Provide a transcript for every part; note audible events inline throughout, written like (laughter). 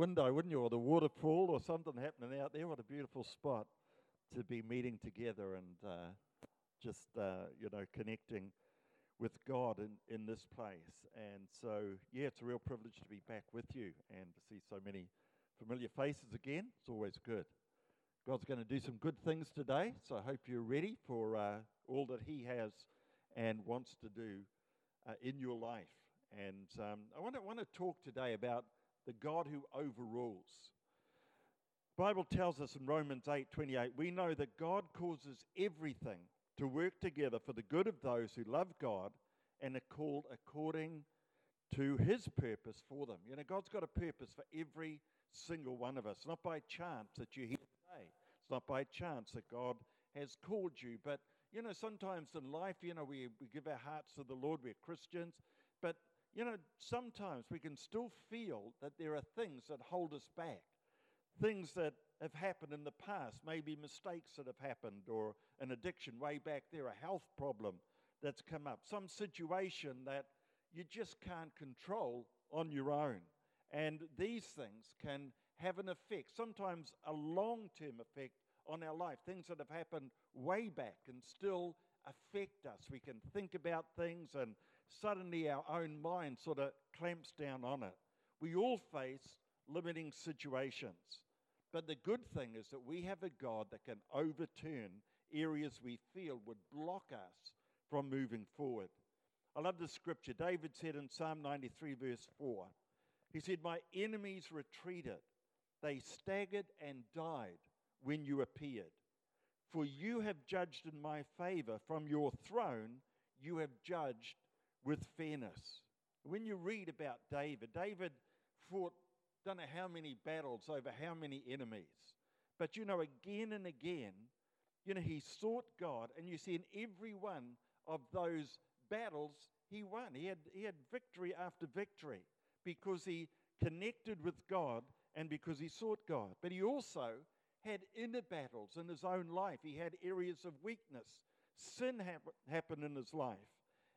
window, wouldn't you? Or the waterfall or something happening out there. What a beautiful spot to be meeting together and uh, just, uh, you know, connecting with God in, in this place. And so, yeah, it's a real privilege to be back with you and to see so many familiar faces again. It's always good. God's going to do some good things today, so I hope you're ready for uh, all that He has and wants to do uh, in your life. And um, I want to, want to talk today about the God who overrules. The Bible tells us in Romans 8 28, we know that God causes everything to work together for the good of those who love God and are called according to his purpose for them. You know, God's got a purpose for every single one of us. Not by chance that you're here today. It's not by chance that God has called you. But, you know, sometimes in life, you know, we, we give our hearts to the Lord, we're Christians. But, you know, sometimes we can still feel that there are things that hold us back. Things that have happened in the past, maybe mistakes that have happened, or an addiction way back there, a health problem that's come up, some situation that you just can't control on your own. And these things can have an effect, sometimes a long term effect on our life, things that have happened way back and still affect us. We can think about things, and suddenly our own mind sort of clamps down on it. We all face limiting situations. But the good thing is that we have a God that can overturn areas we feel would block us from moving forward. I love this scripture. David said in Psalm 93, verse 4, he said, My enemies retreated, they staggered and died when you appeared. For you have judged in my favor. From your throne, you have judged with fairness. When you read about David, David fought don't know how many battles over how many enemies. But you know, again and again, you know, he sought God, and you see in every one of those battles, he won. He had, he had victory after victory because he connected with God and because he sought God. But he also had inner battles in his own life. He had areas of weakness. Sin hap- happened in his life.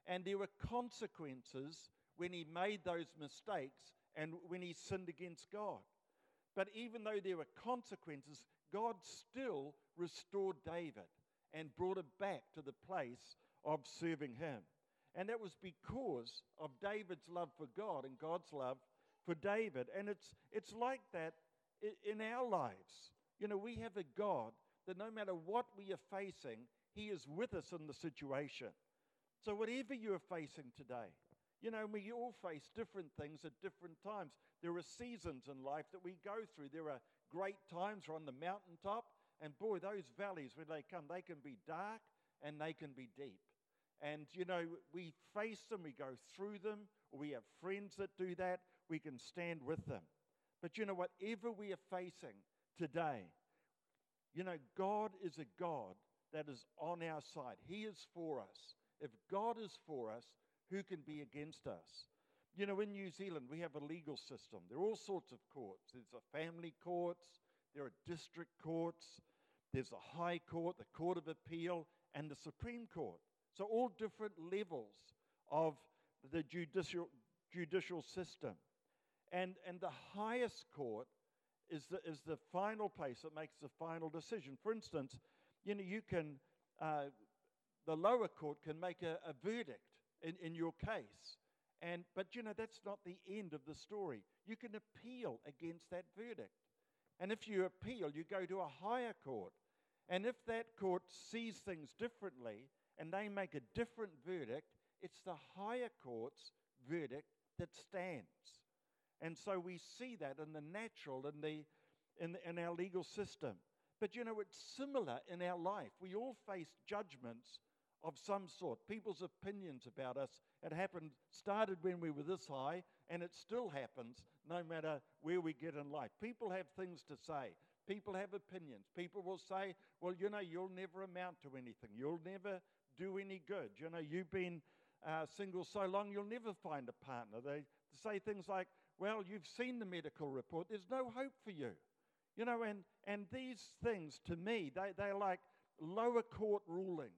And there were consequences when he made those mistakes and when he sinned against God. But even though there were consequences, God still restored David and brought him back to the place of serving him. And that was because of David's love for God and God's love for David. And it's, it's like that in our lives. You know, we have a God that no matter what we are facing, He is with us in the situation. So, whatever you are facing today, you know, we all face different things at different times. There are seasons in life that we go through. There are great times we're on the mountaintop, and boy, those valleys, when they come, they can be dark and they can be deep. And, you know, we face them, we go through them, or we have friends that do that, we can stand with them. But, you know, whatever we are facing today, you know, God is a God that is on our side. He is for us. If God is for us, who can be against us? You know, in New Zealand, we have a legal system. There are all sorts of courts. There's a family courts, there are district courts, there's a high court, the Court of Appeal, and the Supreme Court. So, all different levels of the judicial, judicial system. And, and the highest court is the, is the final place that makes the final decision. For instance, you know, you can, uh, the lower court can make a, a verdict in, in your case. And, but you know, that's not the end of the story. You can appeal against that verdict. And if you appeal, you go to a higher court. And if that court sees things differently, and they make a different verdict, it's the higher court's verdict that stands. And so we see that in the natural, in, the, in, the, in our legal system. But you know, it's similar in our life. We all face judgments of some sort, people's opinions about us. It happened, started when we were this high, and it still happens no matter where we get in life. People have things to say. People have opinions. People will say, well, you know, you'll never amount to anything. You'll never do any good. You know, you've been uh, single so long, you'll never find a partner. They say things like, well, you've seen the medical report, there's no hope for you. You know, and, and these things to me, they, they're like lower court rulings.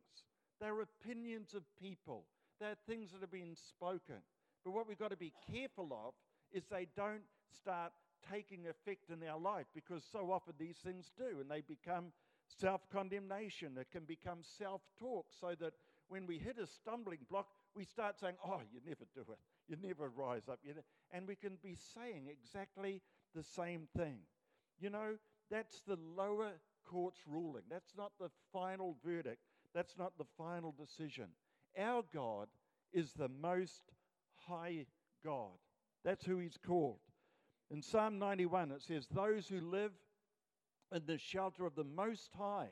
They're opinions of people. They're things that have been spoken. But what we've got to be careful of is they don't start taking effect in our life because so often these things do, and they become self condemnation. It can become self talk, so that when we hit a stumbling block, we start saying, Oh, you never do it. You never rise up. And we can be saying exactly the same thing. You know, that's the lower court's ruling. That's not the final verdict. That's not the final decision. Our God is the most high God. That's who he's called. In Psalm 91, it says, Those who live in the shelter of the Most High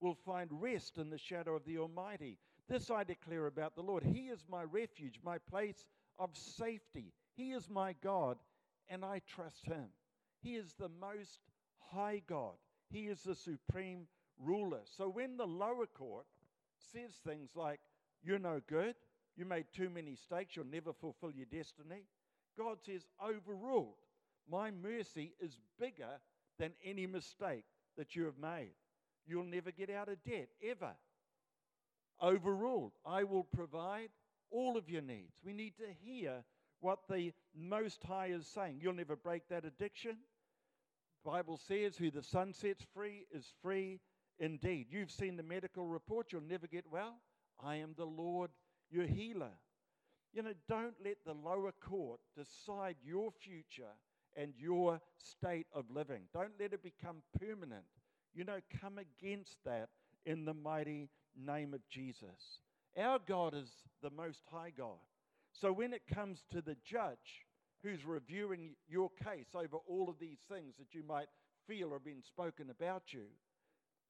will find rest in the shadow of the Almighty. This I declare about the Lord. He is my refuge, my place of safety. He is my God, and I trust him. He is the most high God. He is the supreme ruler. So when the lower court says things like, You're no good, you made too many mistakes, you'll never fulfill your destiny, God says, Overruled. My mercy is bigger than any mistake that you have made. You'll never get out of debt, ever. Overruled. I will provide all of your needs. We need to hear what the Most High is saying. You'll never break that addiction. The Bible says, Who the Son sets free is free indeed. You've seen the medical report, you'll never get well. I am the Lord, your healer. You know, don't let the lower court decide your future and your state of living. Don't let it become permanent. You know, come against that in the mighty name of Jesus. Our God is the most high God. So when it comes to the judge who's reviewing your case over all of these things that you might feel are been spoken about you,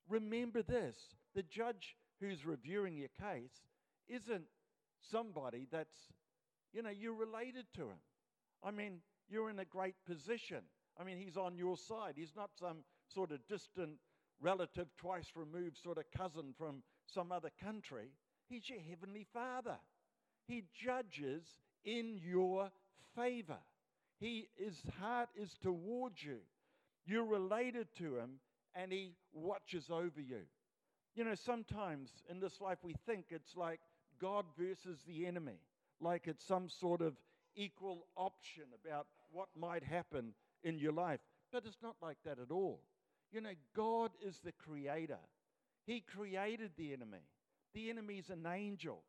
remember this the judge who's reviewing your case isn't somebody that's, you know, you're related to him. I mean, you're in a great position. I mean, he's on your side. He's not some sort of distant relative, twice removed sort of cousin from some other country. He's your heavenly father. He judges in your favor. He, his heart is towards you. You're related to him, and he watches over you. You know, sometimes in this life we think it's like God versus the enemy, like it's some sort of equal option about what might happen in your life. But it's not like that at all. You know, God is the creator, He created the enemy. The enemy is an angel,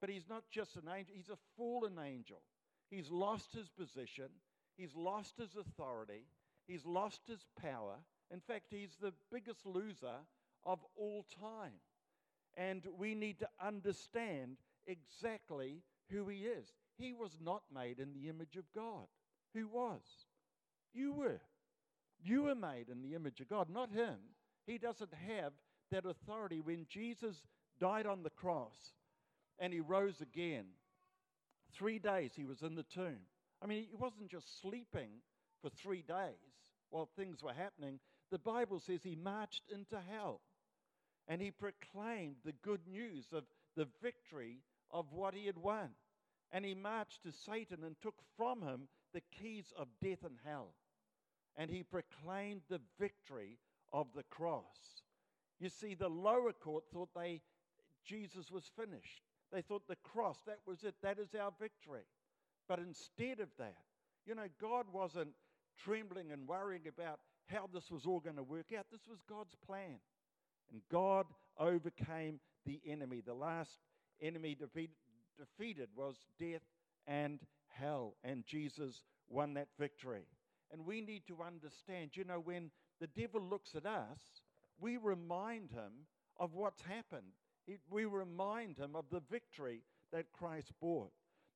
but he's not just an angel, he's a fallen angel. He's lost his position, he's lost his authority, he's lost his power. In fact, he's the biggest loser of all time. And we need to understand exactly who he is. He was not made in the image of God. Who was? You were. You were made in the image of God, not him. He doesn't have that authority. When Jesus died on the cross and he rose again, three days he was in the tomb. I mean, he wasn't just sleeping for three days while things were happening. The Bible says he marched into hell and he proclaimed the good news of the victory of what he had won. And he marched to Satan and took from him the keys of death and hell. And he proclaimed the victory of the cross. You see, the lower court thought they Jesus was finished. They thought the cross, that was it, that is our victory. But instead of that, you know, God wasn't trembling and worrying about how this was all going to work out. This was God's plan. And God overcame the enemy. The last enemy defeat, defeated was death and hell. And Jesus won that victory. And we need to understand, you know, when the devil looks at us, we remind him of what's happened. We remind him of the victory that Christ bought.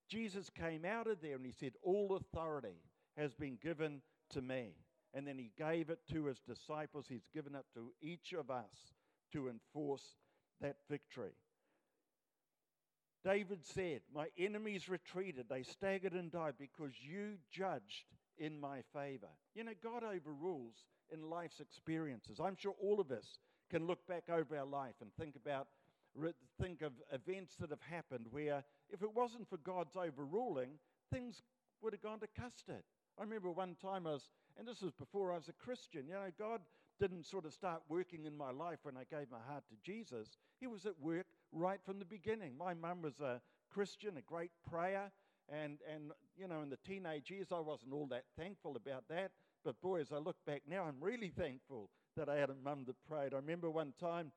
Jesus came out of there and he said, All authority has been given to me. And then he gave it to his disciples. He's given it to each of us to enforce that victory. David said, My enemies retreated, they staggered and died because you judged in my favor. You know, God overrules in life's experiences. I'm sure all of us can look back over our life and think about think of events that have happened where if it wasn't for God's overruling, things would have gone to custard. I remember one time I was, and this was before I was a Christian, you know, God didn't sort of start working in my life when I gave my heart to Jesus. He was at work right from the beginning. My mum was a Christian, a great prayer, and, and you know, in the teenage years, I wasn't all that thankful about that. But boy, as I look back now, I'm really thankful that I had a mum that prayed. I remember one time,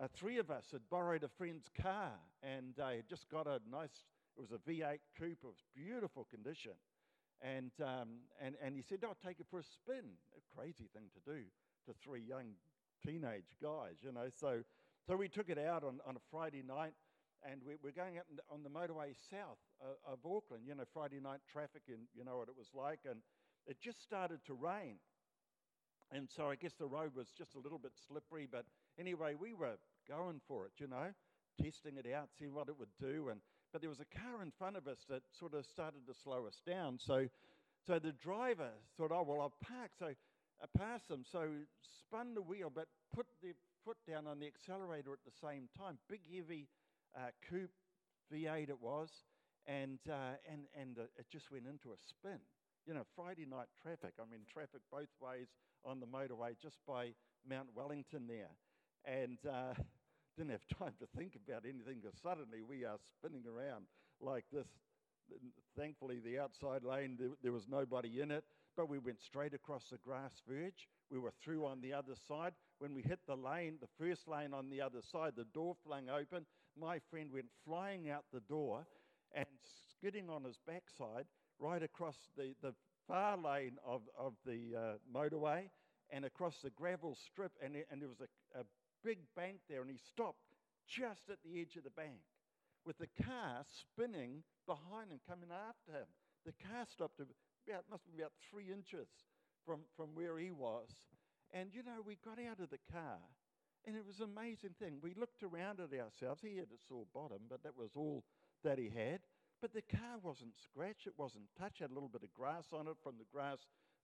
uh, three of us had borrowed a friend's car and uh, had just got a nice, it was a V8 coupe, it was beautiful condition. And, um, and, and he said, I'll take it for a spin. A crazy thing to do to three young teenage guys, you know. So, so we took it out on, on a Friday night and we, we're going up on the motorway south of, of Auckland, you know, Friday night traffic, and you know what it was like. And it just started to rain. And so I guess the road was just a little bit slippery, but anyway, we were going for it, you know, testing it out, seeing what it would do. And but there was a car in front of us that sort of started to slow us down. So, so the driver thought, oh well, I'll park. So I passed them. So spun the wheel, but put the foot down on the accelerator at the same time. Big heavy uh, coupe V8 it was, and, uh, and, and uh, it just went into a spin. You know, Friday night traffic. I mean, traffic both ways on the motorway just by Mount Wellington there. And uh, didn't have time to think about anything because suddenly we are spinning around like this. Thankfully, the outside lane, there, there was nobody in it, but we went straight across the grass verge. We were through on the other side. When we hit the lane, the first lane on the other side, the door flung open my friend went flying out the door and skidding on his backside right across the, the far lane of, of the uh, motorway and across the gravel strip. And, and there was a, a big bank there, and he stopped just at the edge of the bank with the car spinning behind and coming after him. The car stopped about, must be about three inches from, from where he was. And you know, we got out of the car and it was an amazing thing. We looked around at ourselves. He had a sore bottom, but that was all that he had. But the car wasn't scratched, it wasn't touched, had a little bit of grass on it from the grass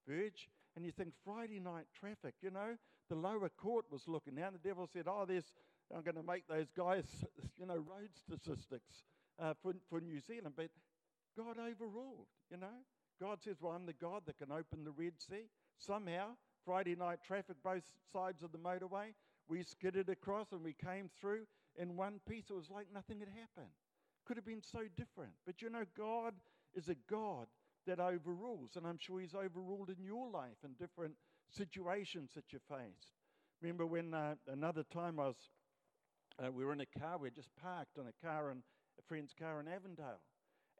verge. And you think, Friday night traffic, you know, the lower court was looking down. The devil said, Oh, there's, I'm going to make those guys, (laughs) you know, road statistics uh, for, for New Zealand. But God overruled, you know. God says, Well, I'm the God that can open the Red Sea. Somehow, Friday night traffic, both sides of the motorway, we skidded across and we came through in one piece. It was like nothing had happened. Could have been so different. But you know, God is a God that overrules. And I'm sure He's overruled in your life in different situations that you faced. Remember when uh, another time I was, uh, we were in a car, we are just parked in a car, in, a friend's car in Avondale.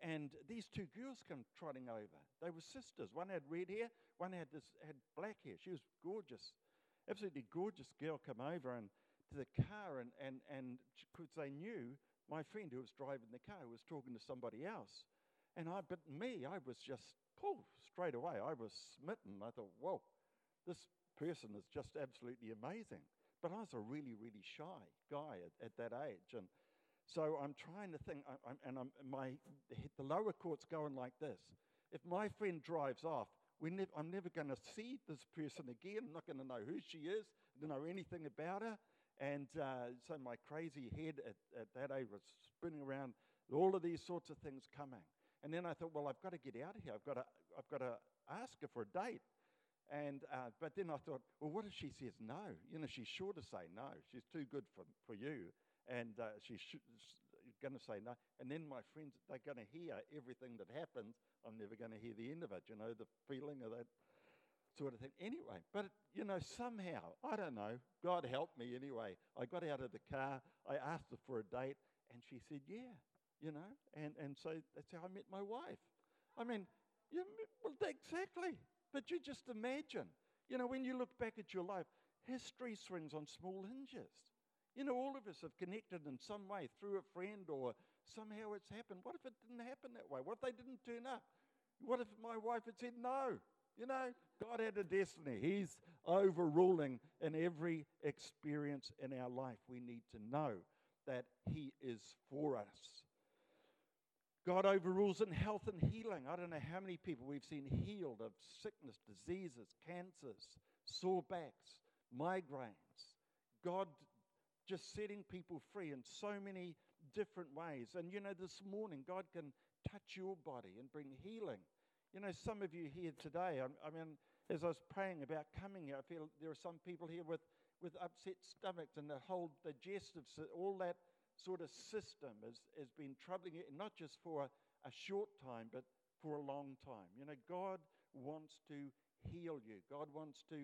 And these two girls come trotting over. They were sisters. One had red hair, one had this had black hair. She was gorgeous absolutely gorgeous girl come over and to the car and, and, and because they knew my friend who was driving the car was talking to somebody else. And I, but me, I was just, pulled straight away. I was smitten. I thought, whoa, this person is just absolutely amazing. But I was a really, really shy guy at, at that age. And so I'm trying to think, I, I, and I'm, my, the lower court's going like this. If my friend drives off, nev- I'm never going to see this person again. I'm not going to know who she is. I don't know anything about her. And uh, so my crazy head at, at that age was spinning around, all of these sorts of things coming. And then I thought, well, I've got to get out of here. I've got to, I've got to ask her for a date. And, uh, but then I thought, well, what if she says no? You know, she's sure to say no. She's too good for, for you. And uh, she's sh- going to say no. And then my friends, they're going to hear everything that happens. I'm never going to hear the end of it, you know, the feeling of that sort of thing. Anyway, but, you know, somehow, I don't know, God helped me anyway. I got out of the car, I asked her for a date, and she said, yeah, you know, and, and so that's how I met my wife. I mean, you, well, exactly. But you just imagine, you know, when you look back at your life, history swings on small hinges. You know, all of us have connected in some way through a friend or somehow it's happened. What if it didn't happen that way? What if they didn't turn up? What if my wife had said no? You know, God had a destiny. He's overruling in every experience in our life. We need to know that He is for us. God overrules in health and healing. I don't know how many people we've seen healed of sickness, diseases, cancers, sore backs, migraines. God just setting people free in so many different ways. And you know, this morning, God can touch your body and bring healing. You know, some of you here today, I, mean, as I was praying about coming here, I feel there are some people here with, with upset stomachs and the whole digestive, all that sort of system has, has been troubling you, not just for a, a short time, but for a long time. You know, God wants to heal you. God wants to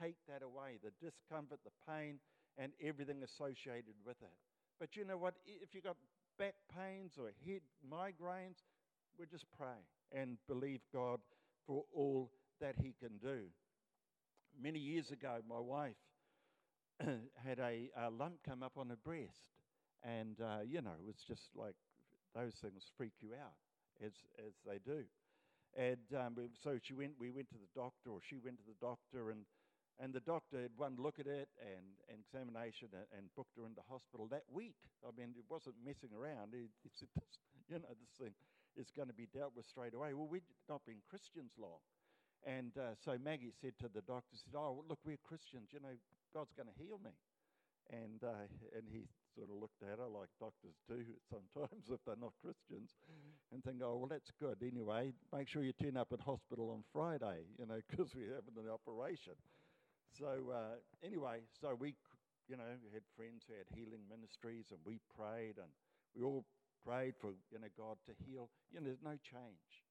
take that away the discomfort, the pain, and everything associated with it. But you know what? If you've got back pains or head migraines, we just pray and believe God for all that He can do. Many years ago, my wife (clears throat) had a, a, lump come up on her breast, and uh, you know, it was just like those things freak you out, as as they do. And um, so she went. We went to the doctor, or she went to the doctor, and and the doctor had one look at it and, and examination and, and, booked her into hospital that week. I mean, it wasn't messing around. He, he said, this, you know, this thing is going to be dealt with straight away. Well, we'd not been Christians long. And uh, so Maggie said to the doctor, said, oh, look, we're Christians. You know, God's going to heal me. And, uh, and he sort of looked at her like doctors (laughs) do sometimes if they're not Christians and think, oh, well, that's good. Anyway, make sure you turn up at hospital on Friday, you know, because we're having an operation. So uh, anyway, so we, you know, had friends who had healing ministries, and we prayed, and we all prayed for you know God to heal. You know, there's no change.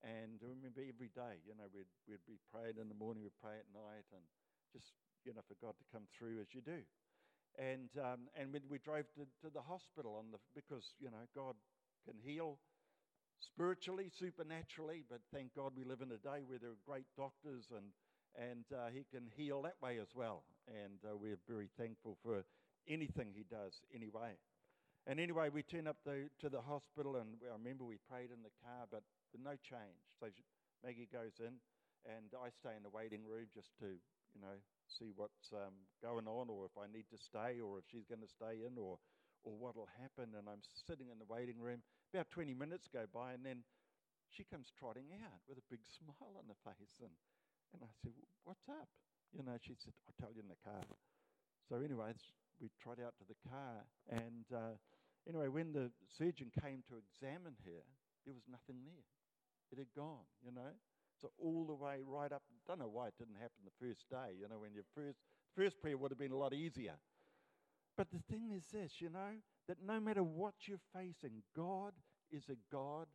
And I remember every day, you know, we'd we'd be praying in the morning, we'd pray at night, and just you know for God to come through as you do. And um, and when we drove to, to the hospital on the because you know God can heal spiritually, supernaturally, but thank God we live in a day where there are great doctors and and uh, he can heal that way as well. And uh, we're very thankful for anything he does anyway. And anyway, we turn up the, to the hospital, and I remember we prayed in the car, but no change. So Maggie goes in, and I stay in the waiting room just to, you know, see what's um, going on, or if I need to stay, or if she's going to stay in, or or what'll happen. And I'm sitting in the waiting room. About 20 minutes go by, and then she comes trotting out with a big (laughs) smile on her face, and and I said, What's up? You know, she said, I'll tell you in the car. So, anyway, we trot out to the car. And uh, anyway, when the surgeon came to examine her, there was nothing there. It had gone, you know. So, all the way right up, don't know why it didn't happen the first day, you know, when your first, first prayer would have been a lot easier. But the thing is this, you know, that no matter what you're facing, God is a God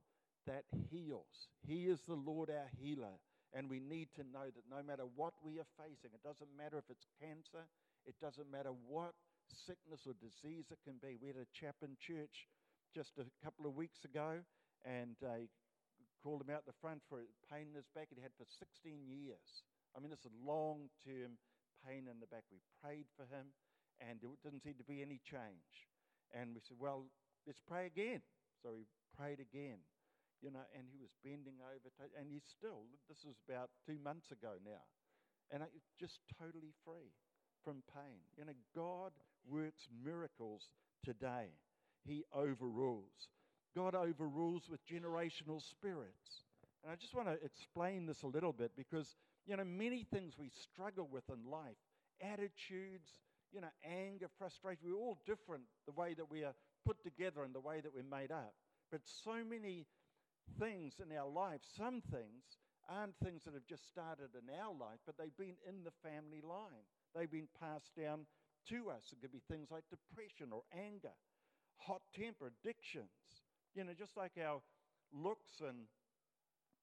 that heals. He is the Lord our healer. And we need to know that no matter what we are facing, it doesn't matter if it's cancer, it doesn't matter what sickness or disease it can be. We had a chap in church just a couple of weeks ago, and uh, called him out the front for pain in his back he'd had for 16 years. I mean, it's a long term pain in the back. We prayed for him, and there didn't seem to be any change. And we said, Well, let's pray again. So we prayed again you know, and he was bending over, and he's still, this was about two months ago now, and just totally free from pain. You know, God works miracles today. He overrules. God overrules with generational spirits. And I just want to explain this a little bit because, you know, many things we struggle with in life attitudes, you know, anger, frustration, we're all different the way that we are put together and the way that we're made up. But so many things in our life, some things aren't things that have just started in our life, but they've been in the family line. They've been passed down to us. It could be things like depression or anger, hot temper, addictions. You know, just like our looks and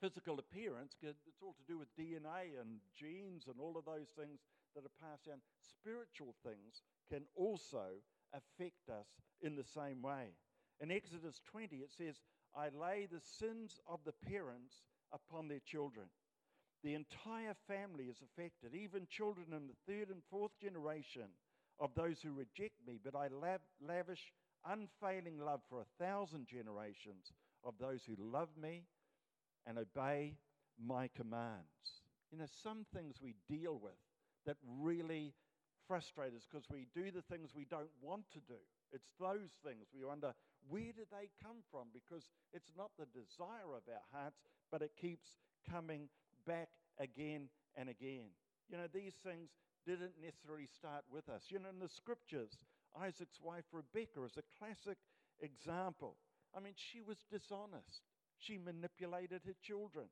physical appearance, it's all to do with DNA and genes and all of those things that are passed down. Spiritual things can also affect us in the same way. In Exodus 20, it says, I lay the sins of the parents upon their children. The entire family is affected, even children in the third and fourth generation of those who reject me, but I lavish unfailing love for a thousand generations of those who love me and obey my commands. You know, some things we deal with that really frustrate us because we do the things we don't want to do. It's those things we wonder where do they come from? Because it's not the desire of our hearts, but it keeps coming back again and again. You know, these things didn't necessarily start with us. You know, in the scriptures, Isaac's wife Rebecca is a classic example. I mean, she was dishonest, she manipulated her children,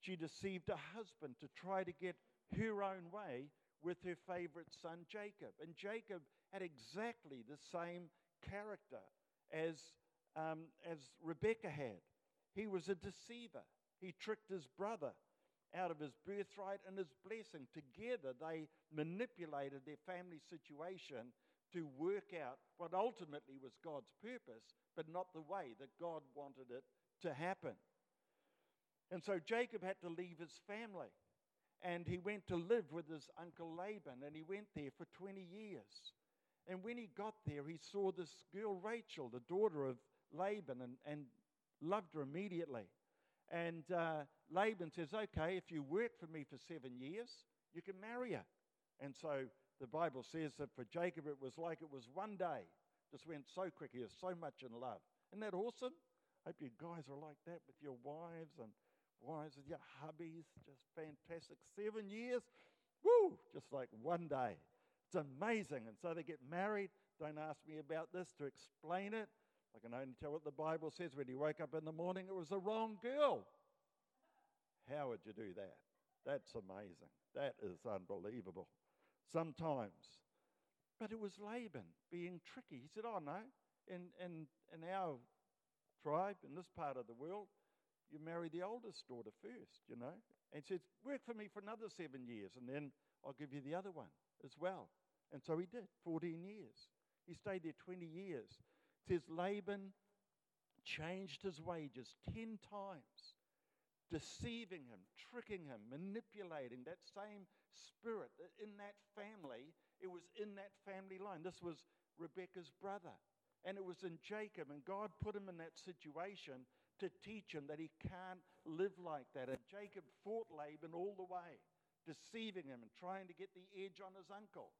she deceived her husband to try to get her own way with her favorite son Jacob. And Jacob had exactly the same character as, um, as Rebecca had. He was a deceiver. He tricked his brother out of his birthright and his blessing. Together, they manipulated their family situation to work out what ultimately was God's purpose, but not the way that God wanted it to happen. And so Jacob had to leave his family. And he went to live with his uncle Laban, and he went there for 20 years. And when he got there, he saw this girl, Rachel, the daughter of Laban, and, and loved her immediately. And uh, Laban says, Okay, if you work for me for seven years, you can marry her. And so the Bible says that for Jacob, it was like it was one day. Just went so quick. He was so much in love. Isn't that awesome? I Hope you guys are like that with your wives and wives with your hubbies. Just fantastic. Seven years. Woo! Just like one day. It's amazing. And so they get married. Don't ask me about this to explain it. I can only tell what the Bible says. When he woke up in the morning, it was the wrong girl. How would you do that? That's amazing. That is unbelievable sometimes. But it was Laban being tricky. He said, Oh, no, in, in, in our tribe, in this part of the world, you marry the oldest daughter first, you know. And he said, Work for me for another seven years, and then I'll give you the other one as well. And so he did, 14 years. He stayed there 20 years. It says Laban changed his wages 10 times deceiving him, tricking him, manipulating that same spirit that in that family. It was in that family line. This was Rebecca's brother. And it was in Jacob. And God put him in that situation to teach him that he can't live like that. And Jacob fought Laban all the way, deceiving him and trying to get the edge on his uncle.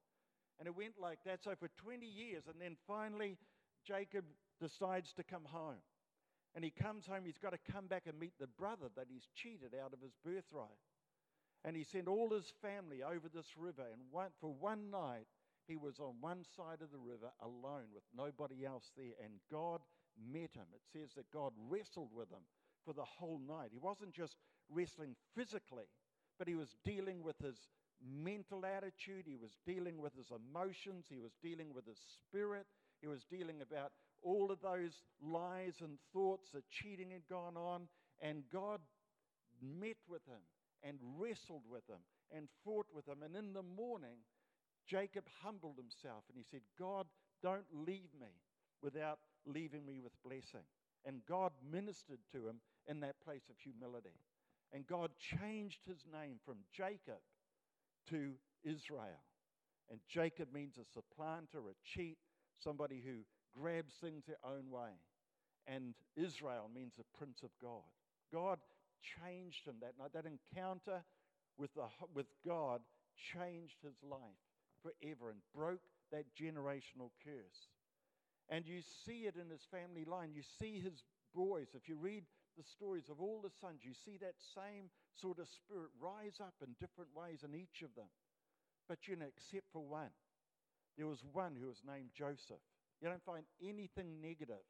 And it went like that. So for 20 years. And then finally, Jacob decides to come home. And he comes home, he's got to come back and meet the brother that he's cheated out of his birthright. And he sent all his family over this river. And one, for one night, he was on one side of the river alone with nobody else there. And God met him. It says that God wrestled with him for the whole night. He wasn't just wrestling physically, but he was dealing with his mental attitude, he was dealing with his emotions, he was dealing with his spirit, he was dealing about all of those lies and thoughts that cheating had gone on, and God met with him and wrestled with him and fought with him. And in the morning, Jacob humbled himself and he said, God, don't leave me without leaving me with blessing. And God ministered to him in that place of humility. And God changed his name from Jacob to Israel. And Jacob means a supplanter, a cheat, somebody who grabs things their own way. And Israel means the Prince of God. God changed him that night. That encounter with, the, with God changed his life forever and broke that generational curse. And you see it in his family line. You see his boys. If you read the stories of all the sons, you see that same sort of spirit rise up in different ways in each of them. But you know, except for one, there was one who was named Joseph. You don't find anything negative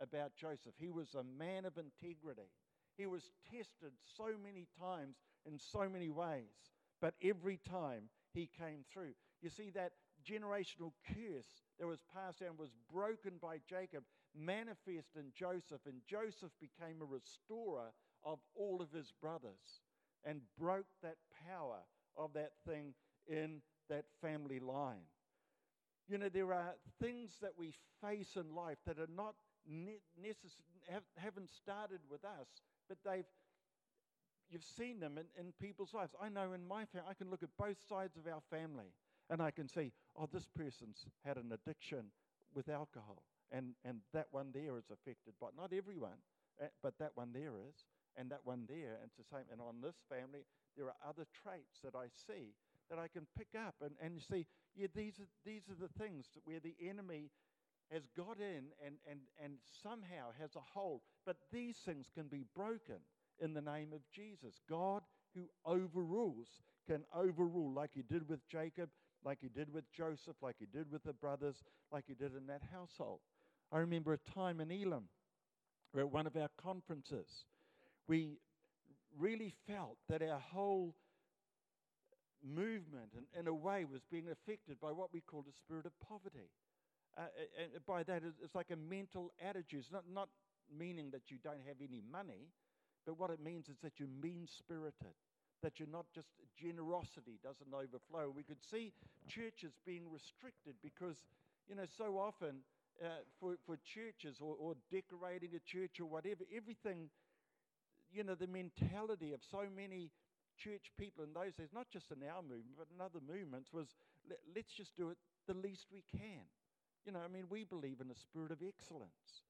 about Joseph. He was a man of integrity. He was tested so many times in so many ways, but every time he came through. You see, that generational curse that was passed down was broken by Jacob, manifest in Joseph, and Joseph became a restorer of all of his brothers and broke that power of that thing in that family line. You know, there are things that we face in life that are not ne- necess- have, haven't started with us, but they've you've seen them in, in people's lives. I know in my family, I can look at both sides of our family and I can see, oh, this person's had an addiction with alcohol, and, and that one there is affected by not everyone, eh, but that one there is, and that one there, and it's the same. And on this family, there are other traits that I see that I can pick up and, and see, yeah, these are, these are the things where the enemy has got in and, and, and somehow has a hold. But these things can be broken in the name of Jesus. God, who overrules, can overrule like he did with Jacob, like he did with Joseph, like he did with the brothers, like he did in that household. I remember a time in Elim, where at one of our conferences, we really felt that our whole movement, and in a way, was being affected by what we call the spirit of poverty. Uh, and by that, it's like a mental attitude. It's not, not meaning that you don't have any money, but what it means is that you're mean spirited, that you're not just generosity doesn't overflow. We could see churches being restricted because, you know, so often uh, for, for churches or, or decorating a church or whatever, everything, you know, the mentality of so many church people in those days, not just in our movement, but in other movements, was let, let's just do it the least we can. You know, I mean, we believe in a spirit of excellence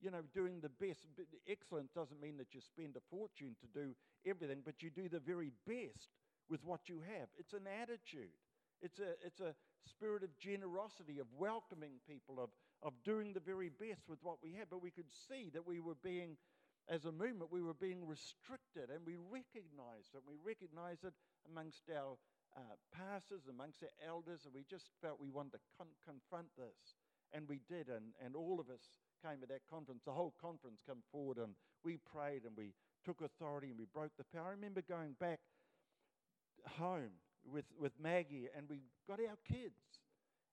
you know, doing the best. Excellence doesn't mean that you spend a fortune to do everything, but you do the very best with what you have. It's an attitude. It's a, it's a spirit of generosity, of welcoming people, of, of doing the very best with what we have. But we could see that we were being, as a movement, we were being restricted, and we recognized it. We recognized it amongst our uh, pastors, amongst our elders, and we just felt we wanted to con- confront this. And we did, and, and all of us came to that conference, the whole conference came forward and we prayed and we took authority and we broke the power. I remember going back home with, with Maggie and we got our kids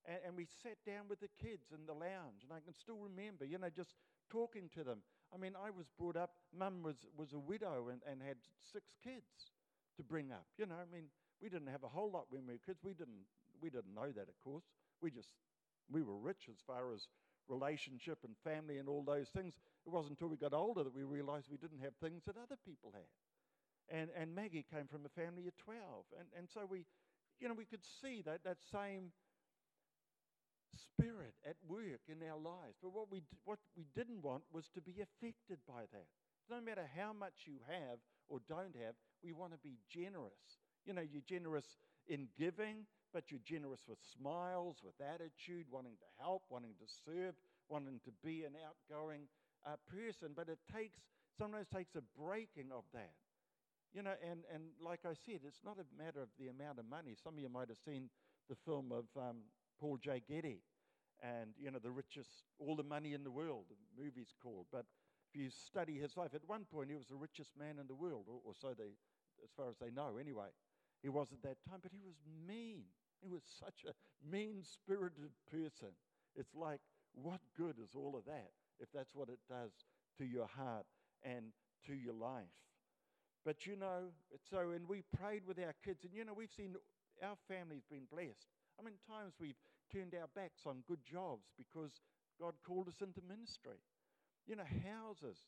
and, and we sat down with the kids in the lounge and I can still remember, you know, just talking to them. I mean, I was brought up, mum was, was a widow and, and had six kids to bring up. You know, I mean, we didn't have a whole lot when we were kids. We didn't, we didn't know that, of course. We just, we were rich as far as relationship and family and all those things. It wasn't until we got older that we realized we didn't have things that other people had. And, and Maggie came from a family of 12. And, and so we, you know, we could see that, that same spirit at work in our lives. But what we, what we didn't want was to be affected by that. No matter how much you have or don't have, we want to be generous. You know, you're generous in giving, but you're generous with smiles, with attitude, wanting to help, wanting to serve, wanting to be an outgoing uh, person. But it takes, sometimes takes a breaking of that. You know, and, and like I said, it's not a matter of the amount of money. Some of you might have seen the film of um, Paul J. Getty and, you know, the richest, all the money in the world, the movie's called. But if you study his life, at one point he was the richest man in the world, or, or so they, as far as they know anyway. He was at that time, but he was mean. He was such a mean spirited person. It's like, what good is all of that if that's what it does to your heart and to your life? But you know, so, and we prayed with our kids, and you know, we've seen our family's been blessed. I mean, times we've turned our backs on good jobs because God called us into ministry. You know, houses.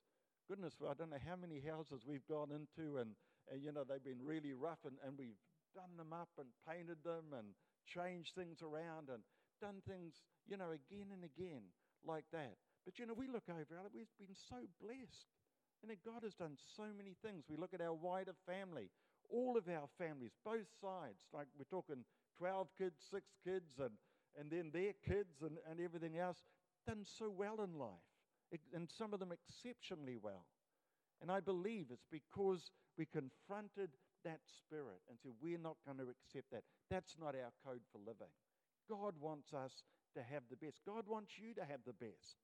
Goodness, I don't know how many houses we've gone into, and, and you know, they've been really rough, and, and we've done them up and painted them and changed things around and done things, you know, again and again like that. But, you know, we look over we've been so blessed. And God has done so many things. We look at our wider family, all of our families, both sides. Like we're talking 12 kids, six kids, and, and then their kids and, and everything else, done so well in life. And some of them exceptionally well. And I believe it's because we confronted that spirit and say, we're not going to accept that. That's not our code for living. God wants us to have the best. God wants you to have the best.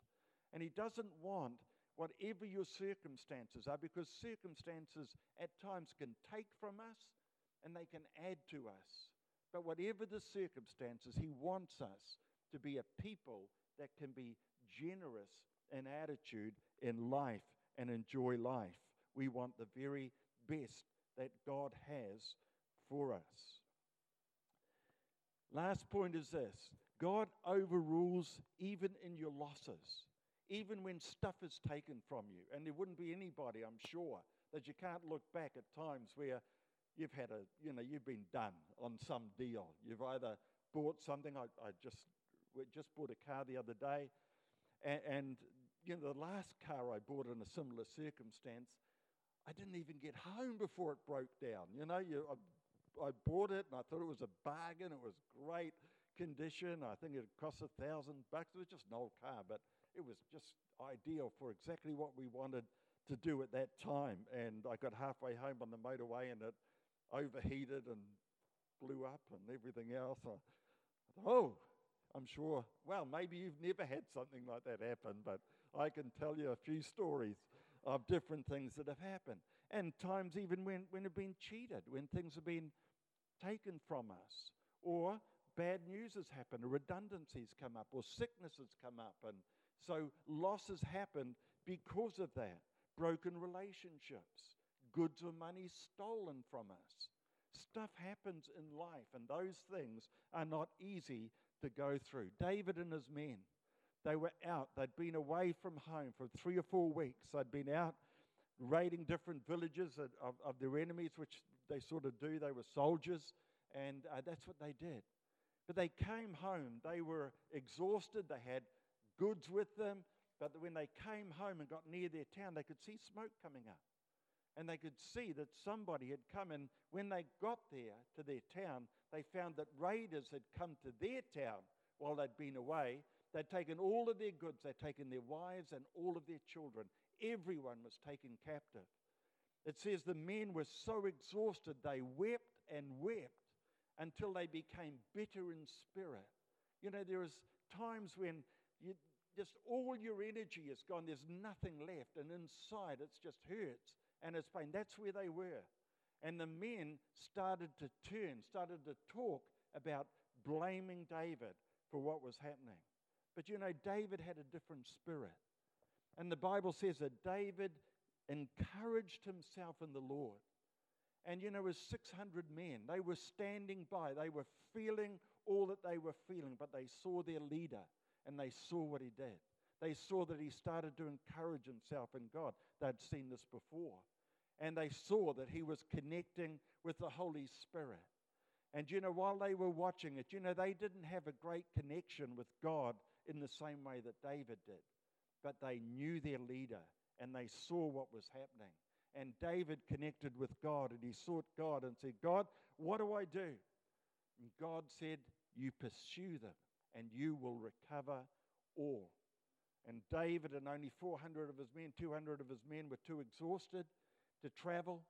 And He doesn't want whatever your circumstances are, because circumstances at times can take from us and they can add to us. But whatever the circumstances, He wants us to be a people that can be generous in attitude in life and enjoy life. We want the very best that God has for us. Last point is this God overrules even in your losses, even when stuff is taken from you. And there wouldn't be anybody, I'm sure, that you can't look back at times where you've had a, you know, you've been done on some deal. You've either bought something, I, I just, we just bought a car the other day, and, and you know, the last car I bought in a similar circumstance, I didn't even get home before it broke down. You know, you, I, I, bought it and I thought it was a bargain. It was great condition. I think it cost a thousand bucks. It was just an old car, but it was just ideal for exactly what we wanted to do at that time. And I got halfway home on the motorway and it overheated and blew up and everything else. I, I thought, oh, I'm sure, well, maybe you've never had something like that happen, but I can tell you a few stories of different things that have happened. And times even when, when we've been cheated, when things have been taken from us, or bad news has happened, or redundancies come up, or sicknesses come up. And so losses happened because of that. Broken relationships, goods or money stolen from us. stuff happens in life, and those things are not easy to go through. David and his men, they were out. They'd been away from home for three or four weeks. They'd been out raiding different villages of, of, their enemies, which they sort of do. They were soldiers, and uh, that's what they did. But they came home. They were exhausted. They had goods with them. But when they came home and got near their town, they could see smoke coming up. And they could see that somebody had come. And when they got there to their town, they found that raiders had come to their town while they'd been away. They'd taken all of their goods, they'd taken their wives and all of their children. Everyone was taken captive. It says the men were so exhausted they wept and wept until they became bitter in spirit. You know, there is times when you, just all your energy is gone, there's nothing left, and inside it's just hurts and it's pain. That's where they were. And the men started to turn, started to talk about blaming David for what was happening. But you know, David had a different spirit. And the Bible says that David encouraged himself in the Lord. And you know, it was 600 men. They were standing by. They were feeling all that they were feeling, but they saw their leader and they saw what he did. They saw that he started to encourage himself in God. They'd seen this before. And they saw that he was connecting with the Holy Spirit. And you know, while they were watching it, you know, they didn't have a great connection with God in the same way that David did. But they knew their leader and they saw what was happening. And David connected with God and he sought God and said, God, what do I do? And God said, You pursue them and you will recover all. And David and only 400 of his men, 200 of his men were too exhausted to travel,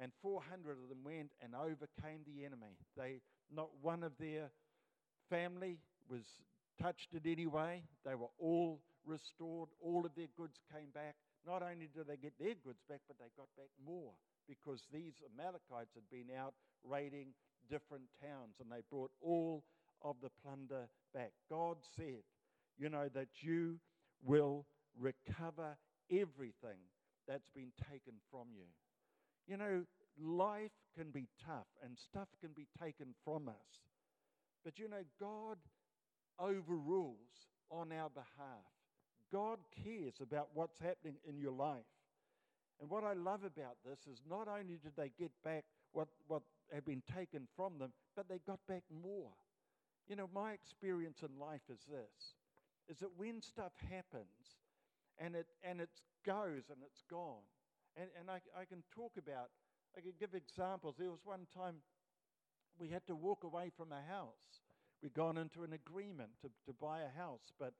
and 400 of them went and overcame the enemy. They, not one of their family was touched in any way. They were all restored. All of their goods came back. Not only did they get their goods back, but they got back more because these Amalekites had been out raiding different towns and they brought all of the plunder back. God said, you know, that you will recover everything that's been taken from you. You know, life can be tough and stuff can be taken from us. But you know, God overrules on our behalf. God cares about what's happening in your life. And what I love about this is not only did they get back what, what had been taken from them, but they got back more. You know, my experience in life is this is that when stuff happens and it and it goes and it's gone, and, and I, I can talk about, I can give examples. There was one time we had to walk away from a house. We'd gone into an agreement to, to buy a house, but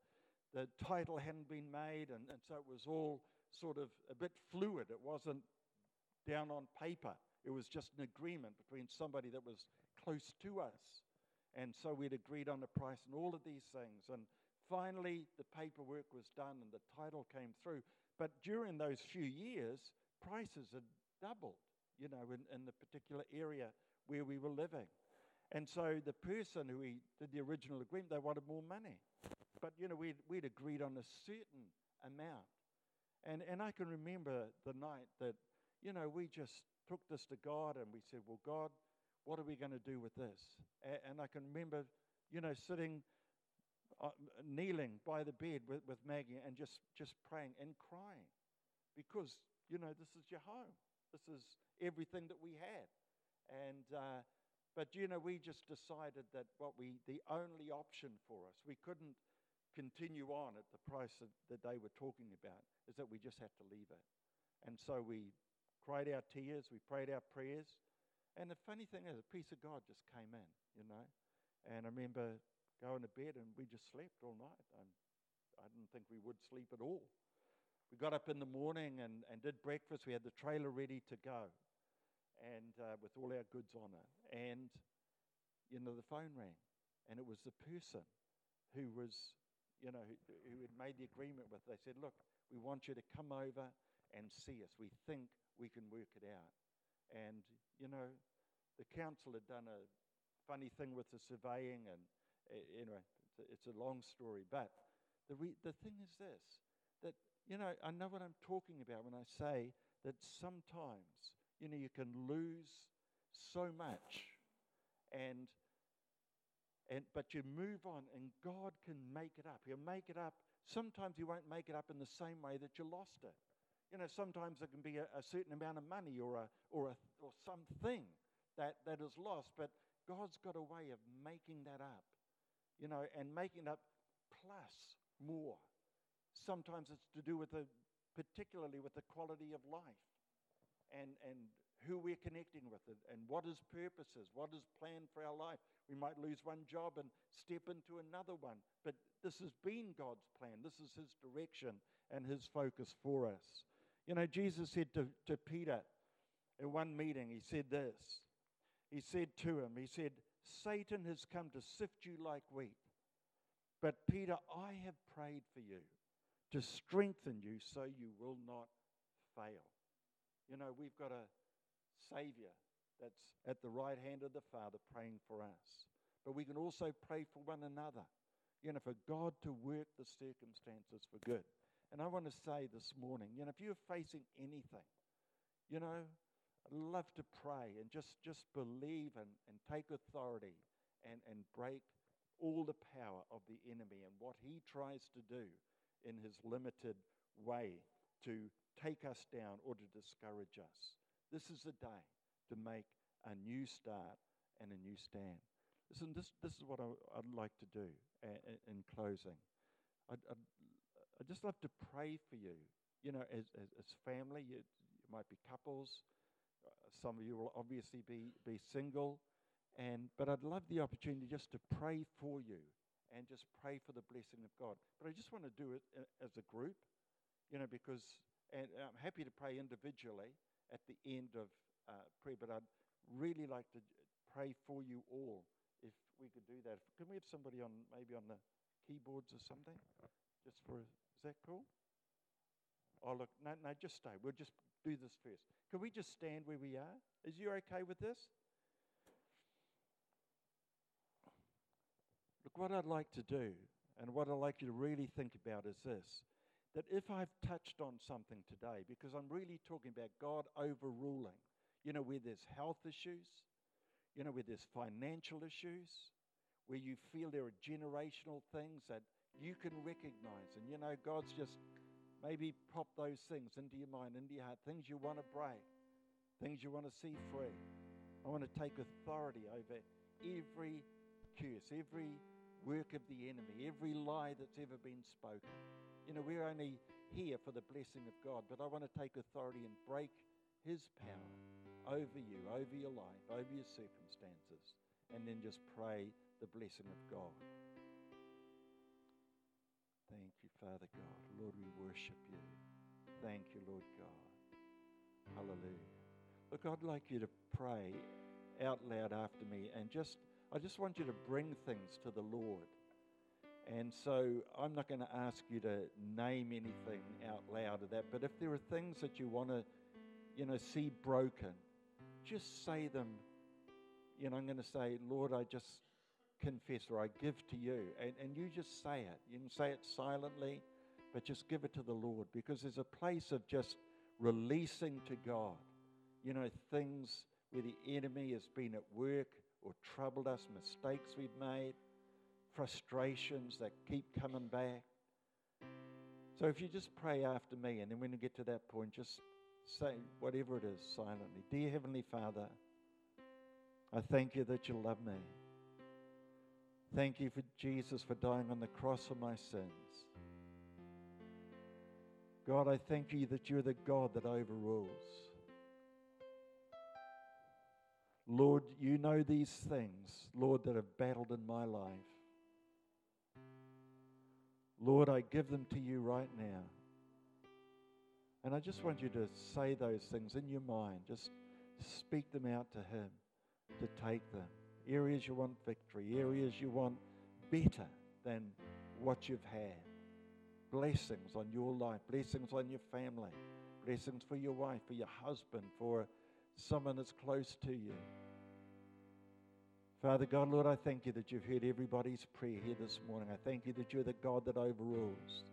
the title hadn't been made, and, and so it was all sort of a bit fluid. It wasn't down on paper, it was just an agreement between somebody that was close to us. And so we'd agreed on the price and all of these things. And finally, the paperwork was done and the title came through. But during those few years, prices had doubled, you know, in, in the particular area where we were living. And so the person who we did the original agreement, they wanted more money. But, you know, we'd, we'd agreed on a certain amount. And, and I can remember the night that, you know, we just took this to God and we said, well, God, what are we going to do with this? And, and I can remember, you know, sitting, kneeling by the bed with, with Maggie and just, just praying and crying because, you know, this is your home. This is everything that we had. And, uh, but, you know, we just decided that what we, the only option for us, we couldn't continue on at the price that, that they were talking about, is that we just had to leave it. And so we cried our tears, we prayed our prayers. And the funny thing is, a peace of God just came in, you know. And I remember going to bed and we just slept all night. And I didn't think we would sleep at all. We got up in the morning and, and did breakfast. We had the trailer ready to go and uh, with all our goods on it. And, you know, the phone rang. And it was the person who was you know, who, who had made the agreement with, they said, Look, we want you to come over and see us. We think we can work it out. And, you know, the council had done a funny thing with the surveying, and anyway, it's a, long story. But the, re- the thing is this that, you know, I know what I'm talking about when I say that sometimes, you know, you can lose so much. And and but you move on and God can make it up. He'll make it up. Sometimes he won't make it up in the same way that you lost it. You know, sometimes there can be a, a certain amount of money or a or a or something that, that is lost, but God's got a way of making that up. You know, and making up plus more. Sometimes it's to do with the particularly with the quality of life and and who we're connecting with it and what his is, what his plan for our life. We might lose one job and step into another one, but this has been God's plan. This is his direction and his focus for us. You know, Jesus said to, to Peter in one meeting, he said this. He said to him, He said, Satan has come to sift you like wheat. But Peter, I have prayed for you to strengthen you so you will not fail. You know, we've got a Savior that's at the right hand of the Father praying for us. But we can also pray for one another, you know, for God to work the circumstances for good. And I want to say this morning, you know, if you're facing anything, you know, love to pray and just, just believe and, and take authority and, and break all the power of the enemy and what he tries to do in his limited way to take us down or to discourage us. This is the day to make a new start and a new stand. Listen, this, this is what I, would like to do in closing. I'd, I'd, I'd, just love to pray for you. You know, as, as, as family, you, you, might be couples. Some of you will obviously be, be single. And, but I'd love the opportunity just to pray for you and just pray for the blessing of God. But I just want to do it uh, as a group, you know, because, and I'm happy to pray individually at the end of uh, prayer, but I'd really like to pray for you all if we could do that. Can we have somebody on, maybe on the keyboards or something? Just for, is that cool? Oh, look, no, no, just stay. We'll just do this first. Can we just stand where we are? Is you okay with this? Look, what I'd like to do, and what I'd like you to really think about is this that if I've touched on something today, because I'm really talking about God overruling, you know, where there's health issues, you know, where there's financial issues, where you feel there are generational things that you can recognize. And, you know, God's just maybe pop those things into your mind, into your heart, things you want to break, things you want to see free. I want to take authority over every curse, every work of the enemy, every lie that's ever been spoken. You know, we're only here for the blessing of God, but I want to take authority and break His power over you, over your life, over your circumstances, and then just pray the blessing of God. Thank you, Father God. Lord, we worship you. Thank you, Lord God. Hallelujah. Look, I'd like you to pray out loud after me and just I just want you to bring things to the Lord. And so I'm not going to ask you to name anything out loud of that, but if there are things that you want to, you know, see broken, just say them. You know, I'm going to say, Lord, I just confess or I give to you. And, and you just say it. You can say it silently, but just give it to the Lord because there's a place of just releasing to God, you know, things where the enemy has been at work or troubled us, mistakes we've made, frustrations that keep coming back. So if you just pray after me, and then when you get to that point, just say whatever it is silently. Dear Heavenly Father, I thank you that you love me. Thank you for Jesus for dying on the cross for my sins. God, I thank you that you're the God that overrules. Lord, you know these things, Lord, that have battled in my life. Lord, I give them to you right now. And I just want you to say those things in your mind. Just speak them out to Him to take them. Areas you want victory, areas you want better than what you've had. Blessings on your life, blessings on your family, blessings for your wife, for your husband, for someone that's close to you. Father God, Lord, I thank you that you've heard everybody's prayer here this morning. I thank you that you're the God that overrules.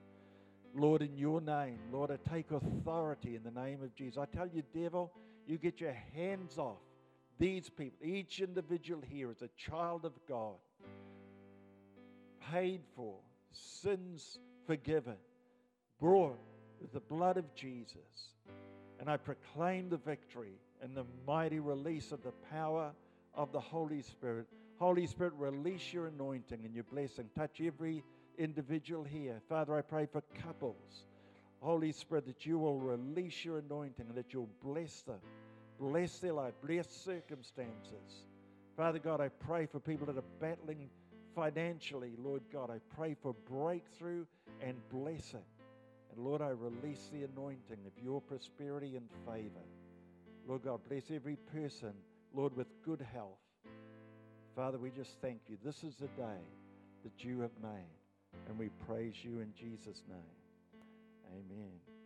Lord, in your name, Lord, I take authority in the name of Jesus. I tell you, devil, you get your hands off these people, each individual here is a child of God, paid for, sins forgiven, brought with the blood of Jesus. And I proclaim the victory and the mighty release of the power of the Holy Spirit. Holy Spirit, release your anointing and your blessing. Touch every individual here. Father, I pray for couples. Holy Spirit, that you will release your anointing and that you'll bless them, bless their life, bless circumstances. Father God, I pray for people that are battling financially. Lord God, I pray for breakthrough and blessing. And Lord, I release the anointing of your prosperity and favor. Lord God, bless every person, Lord, with good health. Father, we just thank you. This is the day that you have made, and we praise you in Jesus' name. Amen.